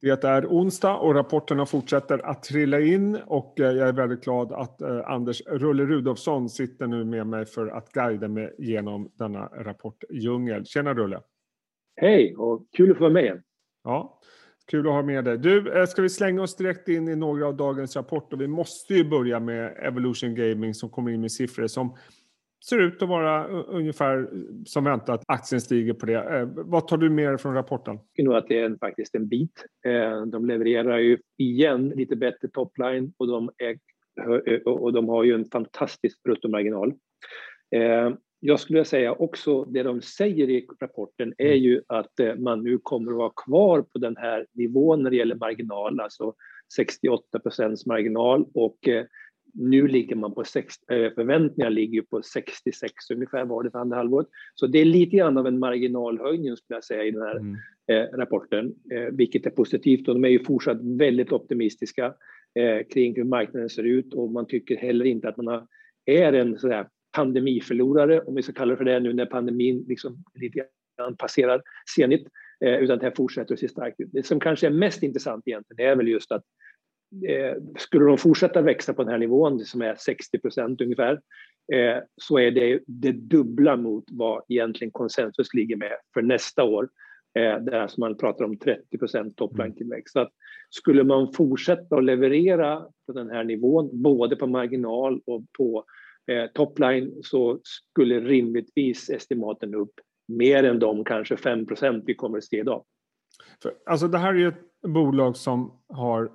Det är onsdag och rapporterna fortsätter att trilla in och eh, jag är väldigt glad att eh, Anders Rulle Rudolfsson sitter nu med mig för att guida mig genom denna rapportdjungel. Tjena Rulle! Hej och kul att få vara med. Ja, kul att ha med dig. Du, eh, ska vi slänga oss direkt in i några av dagens rapporter? Vi måste ju börja med Evolution Gaming som kommer in med siffror som ser ut att vara ungefär som väntat. Aktien stiger på det. Eh, vad tar du med dig från rapporten? Jag nog att det är faktiskt en bit. Eh, de levererar ju igen lite bättre topline och de, är, eh, och de har ju en fantastisk bruttomarginal. Jag skulle säga också, det de säger i rapporten är mm. ju att man nu kommer att vara kvar på den här nivån när det gäller marginal, alltså 68 procents marginal och nu ligger man på 60, eh, förväntningarna ligger på 66 ungefär var det för andra halvåret. Så det är lite grann av en marginalhöjning skulle jag säga i den här mm. eh, rapporten, eh, vilket är positivt. Och de är ju fortsatt väldigt optimistiska kring hur marknaden ser ut och man tycker heller inte att man har, är en sådär pandemiförlorare, om vi ska kalla det för det nu när pandemin liksom lite grann passerar senigt, utan det här fortsätter att se starkt ut. Det som kanske är mest intressant egentligen är väl just att skulle de fortsätta växa på den här nivån, som är 60 procent ungefär, eh, så är det det dubbla mot vad egentligen konsensus ligger med för nästa år. Eh, där alltså man pratar om 30 procent topline-tillväxt. Så att skulle man fortsätta att leverera på den här nivån, både på marginal och på topline, så skulle rimligtvis estimaten upp mer än de kanske 5 procent vi kommer att se idag. Alltså det här är ju ett bolag som har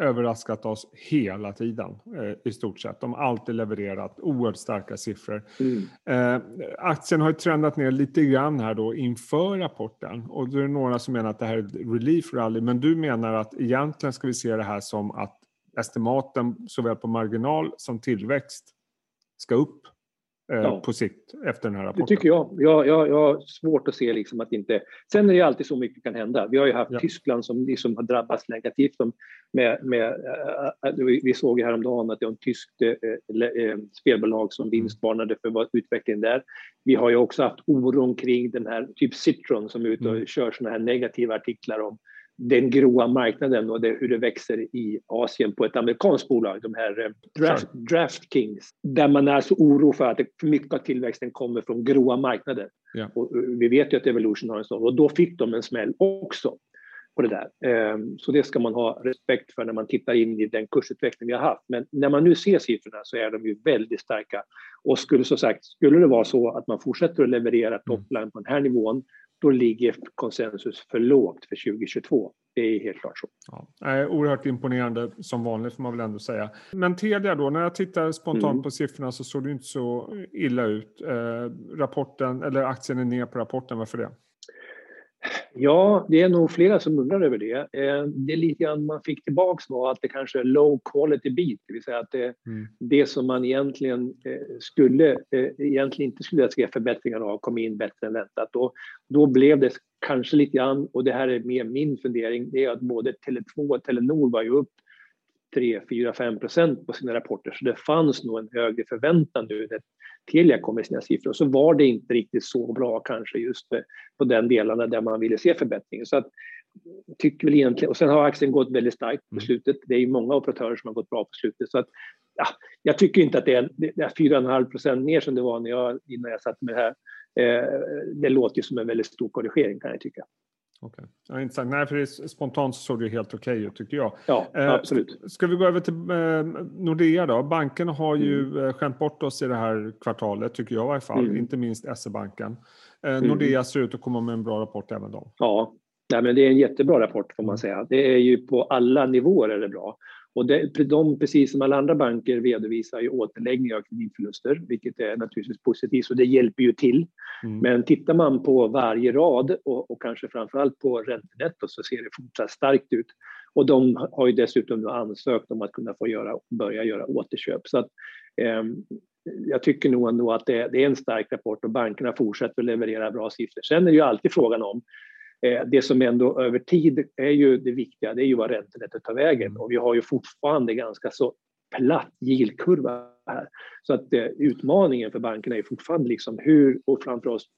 överraskat oss hela tiden eh, i stort sett. De har alltid levererat oerhört starka siffror. Mm. Eh, aktien har ju trendat ner lite grann här då inför rapporten och då är det några som menar att det här är ett relief rally men du menar att egentligen ska vi se det här som att estimaten såväl på marginal som tillväxt ska upp ja. på sikt efter den här rapporten? Det tycker jag. Jag, jag, jag har svårt att se liksom att inte... Sen är det alltid så mycket kan hända. Vi har ju haft ja. Tyskland som liksom har drabbats negativt. Med, med, äh, vi såg ju häromdagen att det var ett tyskt spelbolag som mm. vinstvarnade för utvecklingen där. Vi har ju också haft oron kring den här, typ Citron som är ute och mm. kör sådana här negativa artiklar om den gråa marknaden och det, hur det växer i Asien på ett amerikanskt bolag, de här eh, draft, Draftkings, där man är så oro för att för mycket av tillväxten kommer från gråa marknader. Ja. Och eh, vi vet ju att Evolution har en sån och då fick de en smäll också på det där. Ehm, så det ska man ha respekt för när man tittar in i den kursutveckling vi har haft. Men när man nu ser siffrorna så är de ju väldigt starka. Och skulle så sagt, skulle det vara så att man fortsätter att leverera mm. topline på den här nivån då ligger konsensus för lågt för 2022. Det är helt klart så. Ja, oerhört imponerande som vanligt får man väl ändå säga. Men Telia då, när jag tittar spontant mm. på siffrorna så såg det inte så illa ut. Eh, rapporten, eller aktien är ner på rapporten, varför det? Ja, det är nog flera som undrar över det. Eh, det är lite grann man fick tillbaks var att det kanske är low quality beat, det vill säga att det, mm. det som man egentligen eh, skulle, eh, egentligen inte skulle se förbättringar av kom in bättre än väntat. Då, då blev det kanske lite grann, och det här är mer min fundering, det är att både Tele2 och Telenor var ju upp 3, 4, 5 procent på sina rapporter, så det fanns nog en högre förväntan nu när Telia kom med sina siffror. Så var det inte riktigt så bra kanske just på den delarna där man ville se förbättringen. Så att, tycker väl egentligen, och sen har aktien gått väldigt starkt på mm. slutet. Det är ju många operatörer som har gått bra på slutet. Så att, ja, jag tycker inte att det är, det är 4,5 procent ner som det var när jag, innan jag satte det här. Eh, det låter ju som en väldigt stor korrigering kan jag tycka. Okay. Ja, intressant. Nej, för det, spontant så såg det helt okej okay ut tycker jag. Ja, eh, absolut. Ska vi gå över till eh, Nordea då? Bankerna har ju mm. Eh, skämt bort oss i det här kvartalet, tycker jag i alla fall. Mm. Inte minst SE-banken. Eh, mm. Nordea ser ut att komma med en bra rapport även då. Ja, Nej, men det är en jättebra rapport får man säga. Det är ju på alla nivåer är det bra. Och det, de, precis som alla andra banker, redovisar ju återläggning av kreditförluster, vilket är naturligtvis positivt, så det hjälper ju till. Mm. Men tittar man på varje rad och, och kanske framförallt på räntenetto så ser det fortsatt starkt ut. Och de har ju dessutom ansökt om att kunna få göra, börja göra återköp. Så att, eh, jag tycker nog ändå att det, det, är en stark rapport och bankerna fortsätter att leverera bra siffror. Sen är det ju alltid frågan om det som ändå över tid är ju det viktiga, det är ju vad räntenettot tar vägen. Och vi har ju fortfarande ganska så platt yieldkurva här. Så att eh, utmaningen för bankerna är fortfarande liksom hur, och framför oss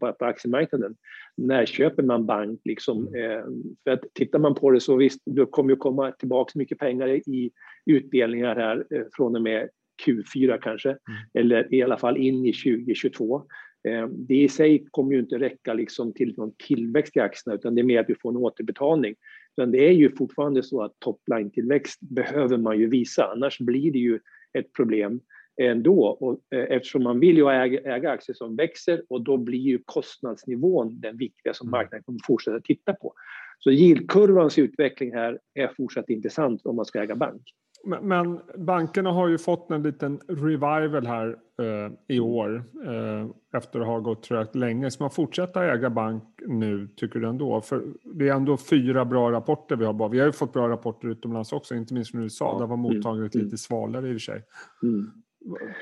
på, på aktiemarknaden, när köper man bank? Liksom, eh, för att tittar man på det så visst, det kommer ju komma tillbaka mycket pengar i utdelningar här eh, från och med Q4 kanske, mm. eller i alla fall in i 2022. Eh, det i sig kommer ju inte räcka liksom till någon tillväxt i aktierna utan det är mer att vi får en återbetalning. Men det är ju fortfarande så att topline-tillväxt behöver man ju visa, annars blir det ju ett problem ändå. Och eh, eftersom man vill ju äga, äga aktier som växer och då blir ju kostnadsnivån den viktiga som mm. marknaden kommer fortsätta titta på. Så yieldkurvans utveckling här är fortsatt intressant om man ska äga bank. Men, bankerna har ju fått en liten revival här eh, i år eh, efter att ha gått trögt länge. Ska man fortsätta äga bank nu, tycker du ändå? För det är ändå fyra bra rapporter vi har. Bara. Vi har ju fått bra rapporter utomlands också, inte minst från USA. Ja. Där var mottagandet mm. lite svalare i och för sig. Mm.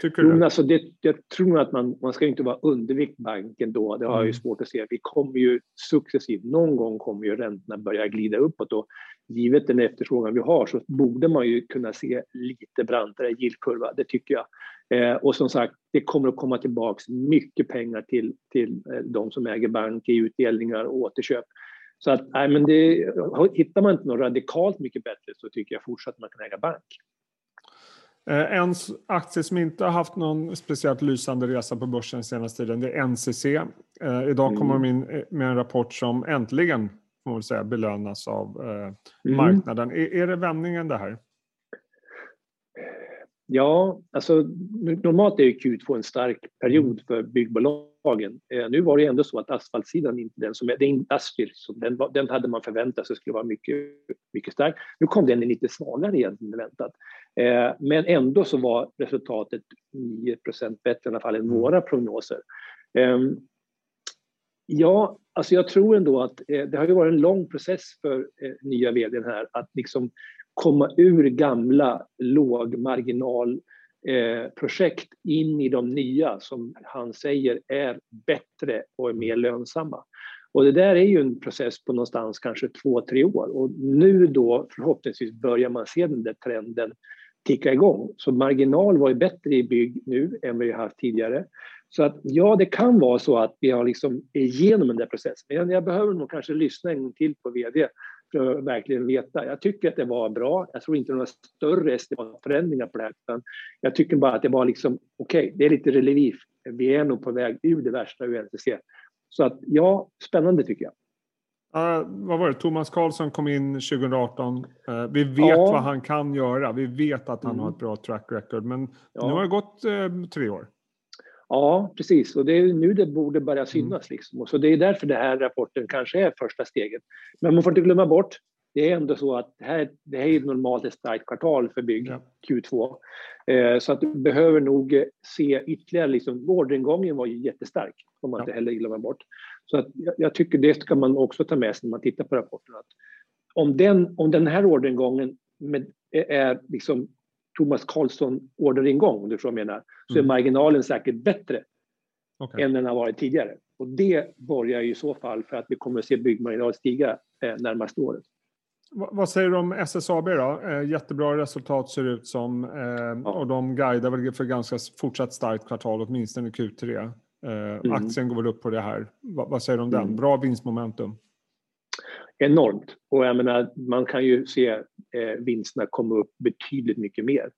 Tycker du? alltså det, jag tror att man, man ska inte vara undervikt banken då. Det har jag ju mm. svårt att se. Vi kommer ju successivt, någon gång kommer ju räntorna börja glida uppåt och givet den efterfrågan vi har så borde man ju kunna se lite brantare yieldkurva, det tycker jag. Eh, och som sagt, det kommer att komma tillbaks mycket pengar till, till eh, de som äger bank i utdelningar och återköp. Så att, nej, men det, hittar man inte något radikalt mycket bättre så tycker jag fortsatt man kan äga bank. Eh, en aktie som inte har haft någon speciellt lysande resa på börsen senaste tiden det är NCC. Eh, idag kommer mm. de in eh, med en rapport som äntligen får man säga, belönas av mm. marknaden. Är, är det vändningen det här? Ja, alltså normalt är ju Q2 en stark period mm. för byggbolagen. Eh, nu var det ändå så att asfaltsidan inte den som är, det är Industrial, så den, den hade man förväntat sig skulle vara mycket, mycket stark. Nu kom den lite svagare egentligen än väntat. Eh, men ändå så var resultatet 9% bättre i alla fall än mm. våra prognoser. Eh, ja, alltså jag tror ändå att eh, det har ju varit en lång process för eh, nya vdn här att liksom komma ur gamla lågmarginalprojekt eh, in i de nya som han säger är bättre och är mer lönsamma. Och det där är ju en process på någonstans kanske två, tre år och nu då förhoppningsvis börjar man se den där trenden ticka igång. Så marginal var ju bättre i bygg nu än vad vi haft tidigare. Så att ja, det kan vara så att vi har liksom igenom den där processen. Men jag behöver nog kanske lyssna en gång till på VD för att verkligen veta. Jag tycker att det var bra. Jag tror inte några större förändringar på det här. Utan jag tycker bara att det var liksom, okej, okay, det är lite relief. Vi är nog på väg ur det värsta ur NCC. Så att ja, spännande tycker jag. Uh, vad var det? Thomas Karlsson kom in 2018. Uh, eh, vi vet ja. vad han kan göra. Vi vet att han mm. har ett bra track record. Men ja. nu har det gått uh, tre år. Ja, precis. Och det är nu det borde börja synas. Mm. Liksom. Och så det är därför den här rapporten kanske är första steget. Men man får inte glömma bort, det är ändå så att det här, det här är normalt ett starkt kvartal för bygg, ja. Q2. Eh, så att du behöver nog se ytterligare, liksom, orderingången var ju jättestark, får man ja. inte heller glömma bort. Så att jag, jag, tycker det ska man också ta med sig när man tittar på rapporten. Att om, den, om den här orderingången med, är liksom Thomas Karlsson orderingång, om du förstår vad jag menar, så mm. är marginalen säkert bättre okay. än den har varit tidigare. Och det borgar i så fall för att vi kommer att se byggmarginal stiga eh, närmaste året. Vad säger du om SSAB då? Eh, jättebra resultat ser det ut som. Eh. Och de guidar väl för ganska fortsatt starkt kvartal, åtminstone i Q3. Eh, mm. Aktien går väl upp på det här. Va, vad säger du om den? Mm. Bra vinstmomentum? enormt. Och jag menar, man kan ju se eh, vinsterna komma upp betydligt mycket mer.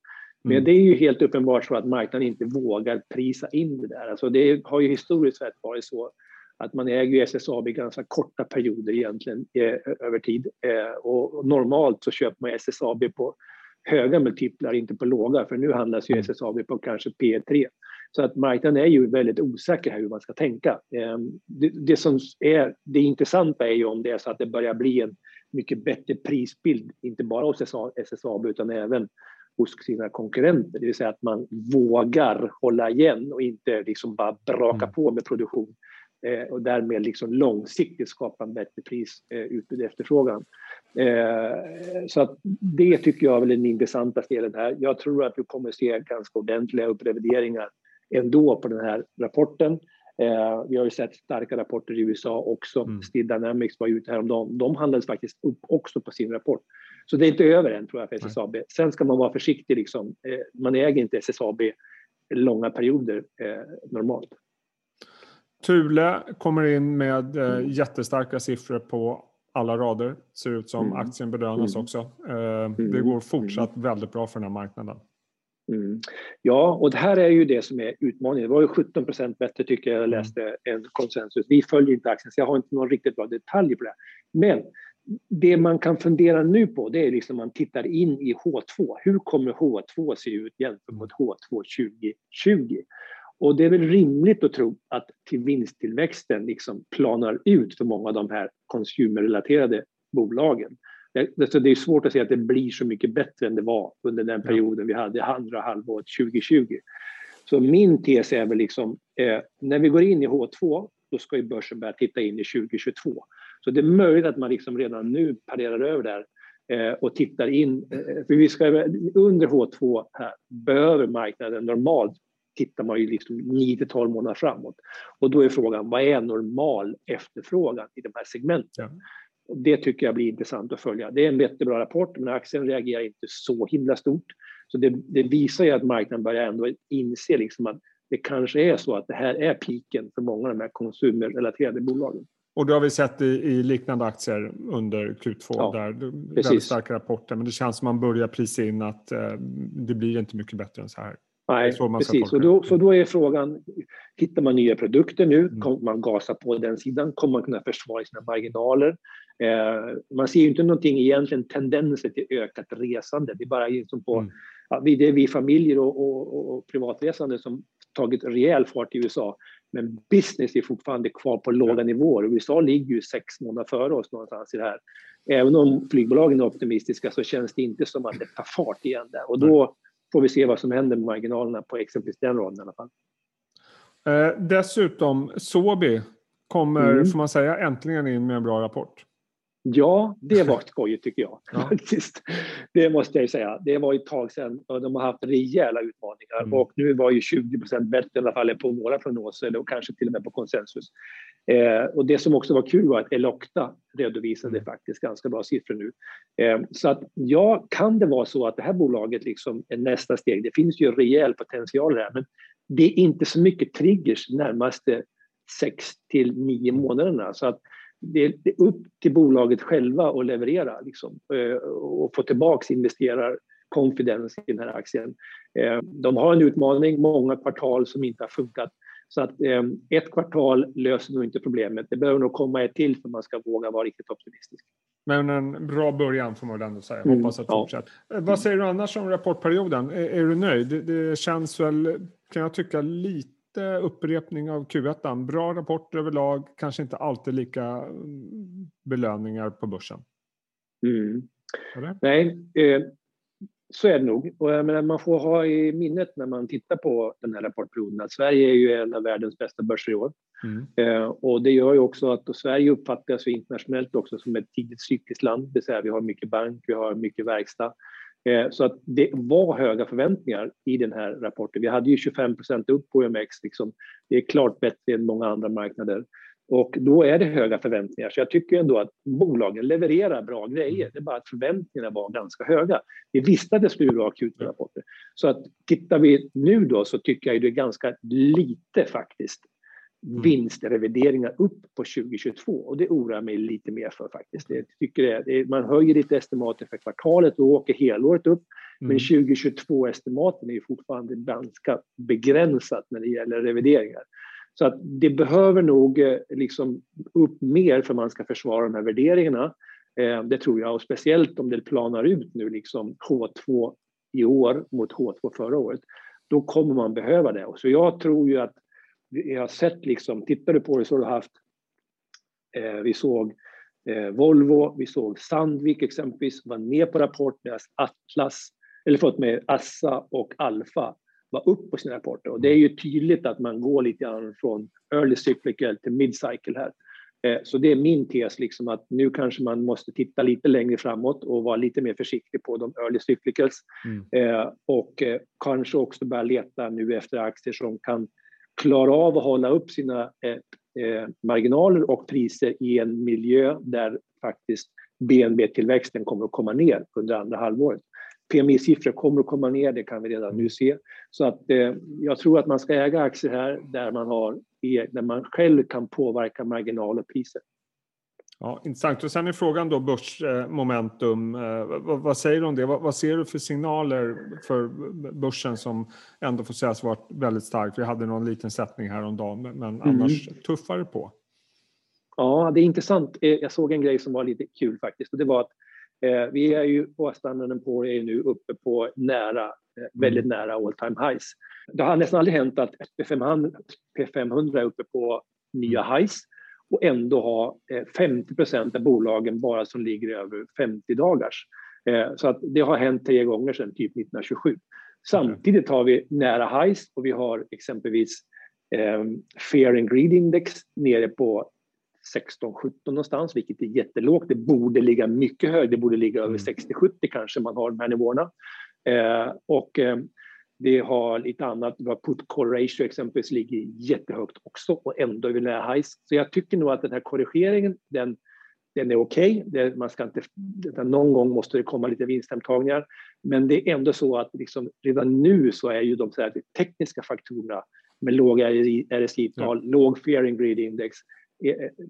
Men mm. det är ju helt uppenbart så att marknaden inte vågar prisa in det där. Alltså det har ju historiskt sett varit så att man äger SSAB i ganska korta perioder egentligen eh, över tid. Eh, och, normalt så köper man SSAB på höga multiplar, inte på låga, för nu handlas ju mm. SSAB på kanske P3. Så att marknaden är ju väldigt osäker här hur man ska tänka. Ehm, det, det, som är det intressanta är ju om det är så att det börjar bli en mycket bättre prisbild, inte bara hos SSAB utan även hos sina konkurrenter. Det vill säga att man vågar hålla igen och inte liksom bara braka mm. på med produktion eh, och därmed liksom långsiktigt skapa en bättre pris, eh, utbud och efterfrågan. Eh, så att det tycker jag är den intressanta delen här. Jag tror att vi kommer att se ganska ordentliga upprevideringar ändå på den här rapporten. Eh, vi har ju sett starka rapporter i USA också. Mm. Steel Dynamics var ute häromdagen. De handlades faktiskt upp också på sin rapport. Så det är inte över än tror jag för SSAB. Nej. Sen ska man vara försiktig. Liksom. Eh, man äger inte SSAB långa perioder eh, normalt. Thule kommer in med eh, mm. jättestarka siffror på alla rader. Ser ut som mm. aktien bedömas mm. också. Eh, mm. Det går fortsatt mm. väldigt bra för den här marknaden. Mm. Ja, och det här är ju det som är utmaningen. Det var ju 17 procent bättre tycker jag, jag mm. läste än konsensus. Vi följer inte aktien så jag har inte någon riktigt bra detalj på det. Men det man kan fundera nu på det är liksom man tittar in i H2. Hur kommer H2 se ut jämfört mot H2 2020? Och det är väl rimligt att tro att till vinsttillväxten liksom planar ut för många av de här konsumerrelaterade bolagen. Det, det är svårt att säga att det blir så mycket bättre än det var under den perioden vi hade andra halvåret 2020. Så min tes är väl liksom, eh, när vi går in i H2, då ska ju börsen börja titta in i 2022. Så det är möjligt att man liksom redan nu parerar över där eh, och tittar in. Eh, för vi ska, under H2 här behöver marknaden normalt tittar man ju liksom 9 till 12 månader framåt. Och då är frågan, vad är normal efterfrågan i de här segmenten? Ja. Och det tycker jag blir intressant att följa. Det är en jättebra rapport, men aktien reagerar inte så himla stort. Så det, det visar ju att marknaden börjar ändå inse liksom att det kanske är så att det här är piken för många av de här konsumerrelaterade bolagen. Och det har vi sett i, i liknande aktier under Q2 ja, där precis. väldigt starka rapporter. Men det känns som man börjar prisa in att eh, det blir inte mycket bättre än så här. Nej, precis. Och då, så då är frågan, hittar man nya produkter nu? Mm. Kommer man gasa på den sidan? Kommer man kunna försvara sina marginaler? Eh, man ser ju inte någonting egentligen tendenser till ökat resande. Det är bara liksom på, mm. ja, det är vi familjer och, och, och privatresande som tagit rejäl fart i USA. Men business är fortfarande kvar på låga ja. nivåer. USA ligger ju sex månader före oss någonstans i det här. Även om flygbolagen är optimistiska så känns det inte som att det tar fart igen där. Och då får vi se vad som händer med marginalerna på exempelvis den raden i alla fall. Eh, dessutom, Sobi kommer, mm. får man säga, äntligen in med en bra rapport. Ja, det var skojigt tycker jag. Ja. Faktiskt. Det måste jag säga. Det var ett tag sedan och de har haft rejäla utmaningar mm. och nu var ju 20 procent bättre i alla fall på våra prognoser och kanske till och med på konsensus. Eh, och det som också var kul var att Elocta redovisade mm. faktiskt ganska bra siffror nu. Eh, så att ja, kan det vara så att det här bolaget liksom är nästa steg? Det finns ju rejäl potential här, men det är inte så mycket triggers närmaste sex till nio månaderna. Så att det är upp till bolaget själva att leverera liksom, eh, och få tillbaks investerar confidence i den här aktien. Eh, de har en utmaning, många kvartal som inte har funkat. Så att eh, ett kvartal löser nog inte problemet. Det behöver nog komma ett till för att man ska våga vara riktigt optimistisk. Men en bra början får man väl ändå säga. Mm, Hoppas att ja. Vad säger du annars om rapportperioden? Är, är du nöjd? Det, det känns väl, kan jag tycka, lite lite upprepning av Q1. Bra rapport överlag, kanske inte alltid lika mm, belöningar på börsen. Mm. Nej, eh, så är det nog. Och jag menar, man får ha i minnet när man tittar på den här rapportperioden att Sverige är ju en av världens bästa börser i år. Mm. Eh, och det gör ju också att Sverige uppfattas internationellt också som ett tidigt cykliskt land. Det vill säga vi har mycket bank, vi har mycket verkstad. Eh, så att det var höga förväntningar i den här rapporten. Vi hade ju 25 procent upp på OMX. Liksom. Det är klart bättre än många andra marknader. Och då är det höga förväntningar. Så jag tycker ändå att bolagen levererar bra grejer. Det är bara att förväntningarna var ganska höga. Vi visste att det skulle vara akuta rapporter. Så att tittar vi nu då så tycker jag det är ganska lite faktiskt. Vinstrevideringar upp på 2022 och det oroar mig lite mer för faktiskt. Jag tycker det, man höjer lite estimatet för kvartalet och åker helåret upp mm. men 2022-estimaten är fortfarande ganska begränsat när det gäller revideringar. Så att det behöver nog eh, liksom upp mer för man ska försvara de här värderingarna. Eh, det tror jag och speciellt om det planar ut nu liksom H2 i år mot H2 förra året. Då kommer man behöva det. Så jag tror ju att vi har sett liksom, tittar du på det så har du haft, eh, vi såg eh, Volvo, vi såg Sandvik exempelvis, var ner på rapport deras Atlas, eller förlåt med Assa och Alfa var upp på sina rapporter. Och det är ju tydligt att man går lite grann från early cyclical till mid cycle här. Eh, så det är min tes, liksom att nu kanske man måste titta lite längre framåt och vara lite mer försiktig på de early cyclicals. Mm. Eh, och eh, kanske också börja leta nu efter aktier som kan klara av att hålla upp sina eh, eh, marginaler och priser i en miljö där faktiskt BNP-tillväxten kommer att komma ner under andra halvåret. PMI-siffror kommer att komma ner, det kan vi redan nu se. Så att, eh, jag tror att man ska äga aktier här där man, har, där man själv kan påverka marginal och priser. Ja, intressant. Och sen är frågan då börsmomentum. Eh, vad, vad, säger du om det? Vad, vad, ser du för signaler för börsen som ändå får sägas varit väldigt stark? Vi hade någon liten sättning häromdagen, men mm. annars tuffare på. Ja, det är intressant. Eh, jag såg en grej som var lite kul faktiskt och det var att eh, vi är ju, årsstandarden på är nu uppe på nära, eh, väldigt mm. nära all time highs. Det har nästan aldrig hänt att P500, P500 är uppe på nya mm. highs och ändå ha 50 eh, procent av bolagen bara som ligger över 50 dagars. Eh, så att det har hänt tre gånger sedan typ 1927. Samtidigt har vi nära highs och vi har exempelvis eh, Fear and Greed Index nere på 16-17 någonstans, vilket är jättelågt. Det borde ligga mycket högre, det borde ligga över 60-70 mm. kanske man har de här nivåerna. och vi har lite annat, put call ratio exempelvis ligger jättehögt också och ändå är vi nära highs. Så jag tycker nog att den här korrigeringen, den, den är okej. Okay. Man ska inte, någon gång måste det komma lite vinsthemtagningar. Men det är ändå så att liksom, redan nu så är ju de så här, tekniska faktorerna med låga RSI-tal, ja. låg fear and greed index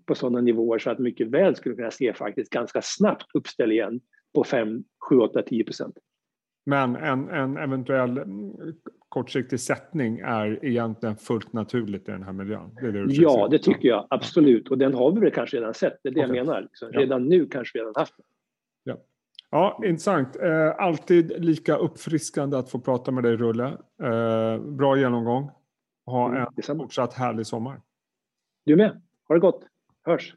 på sådana nivåer så att mycket väl skulle kunna se faktiskt ganska snabbt uppställ igen på 5, 7, 8, 10 procent. Men en, en eventuell mm, kortsiktig sättning är egentligen fullt naturligt i den här miljön? Det det ja, det tycker jag absolut. Och den har vi väl kanske redan sett. Det är det okay. jag menar. Liksom. Redan ja. nu kanske vi redan haft den. Ja. Ja, intressant. Eh, alltid lika uppfriskande att få prata med dig, Rulle. Eh, bra genomgång. Ha mm, en fortsatt härlig sommar. Du med. Ha det gott. Hörs.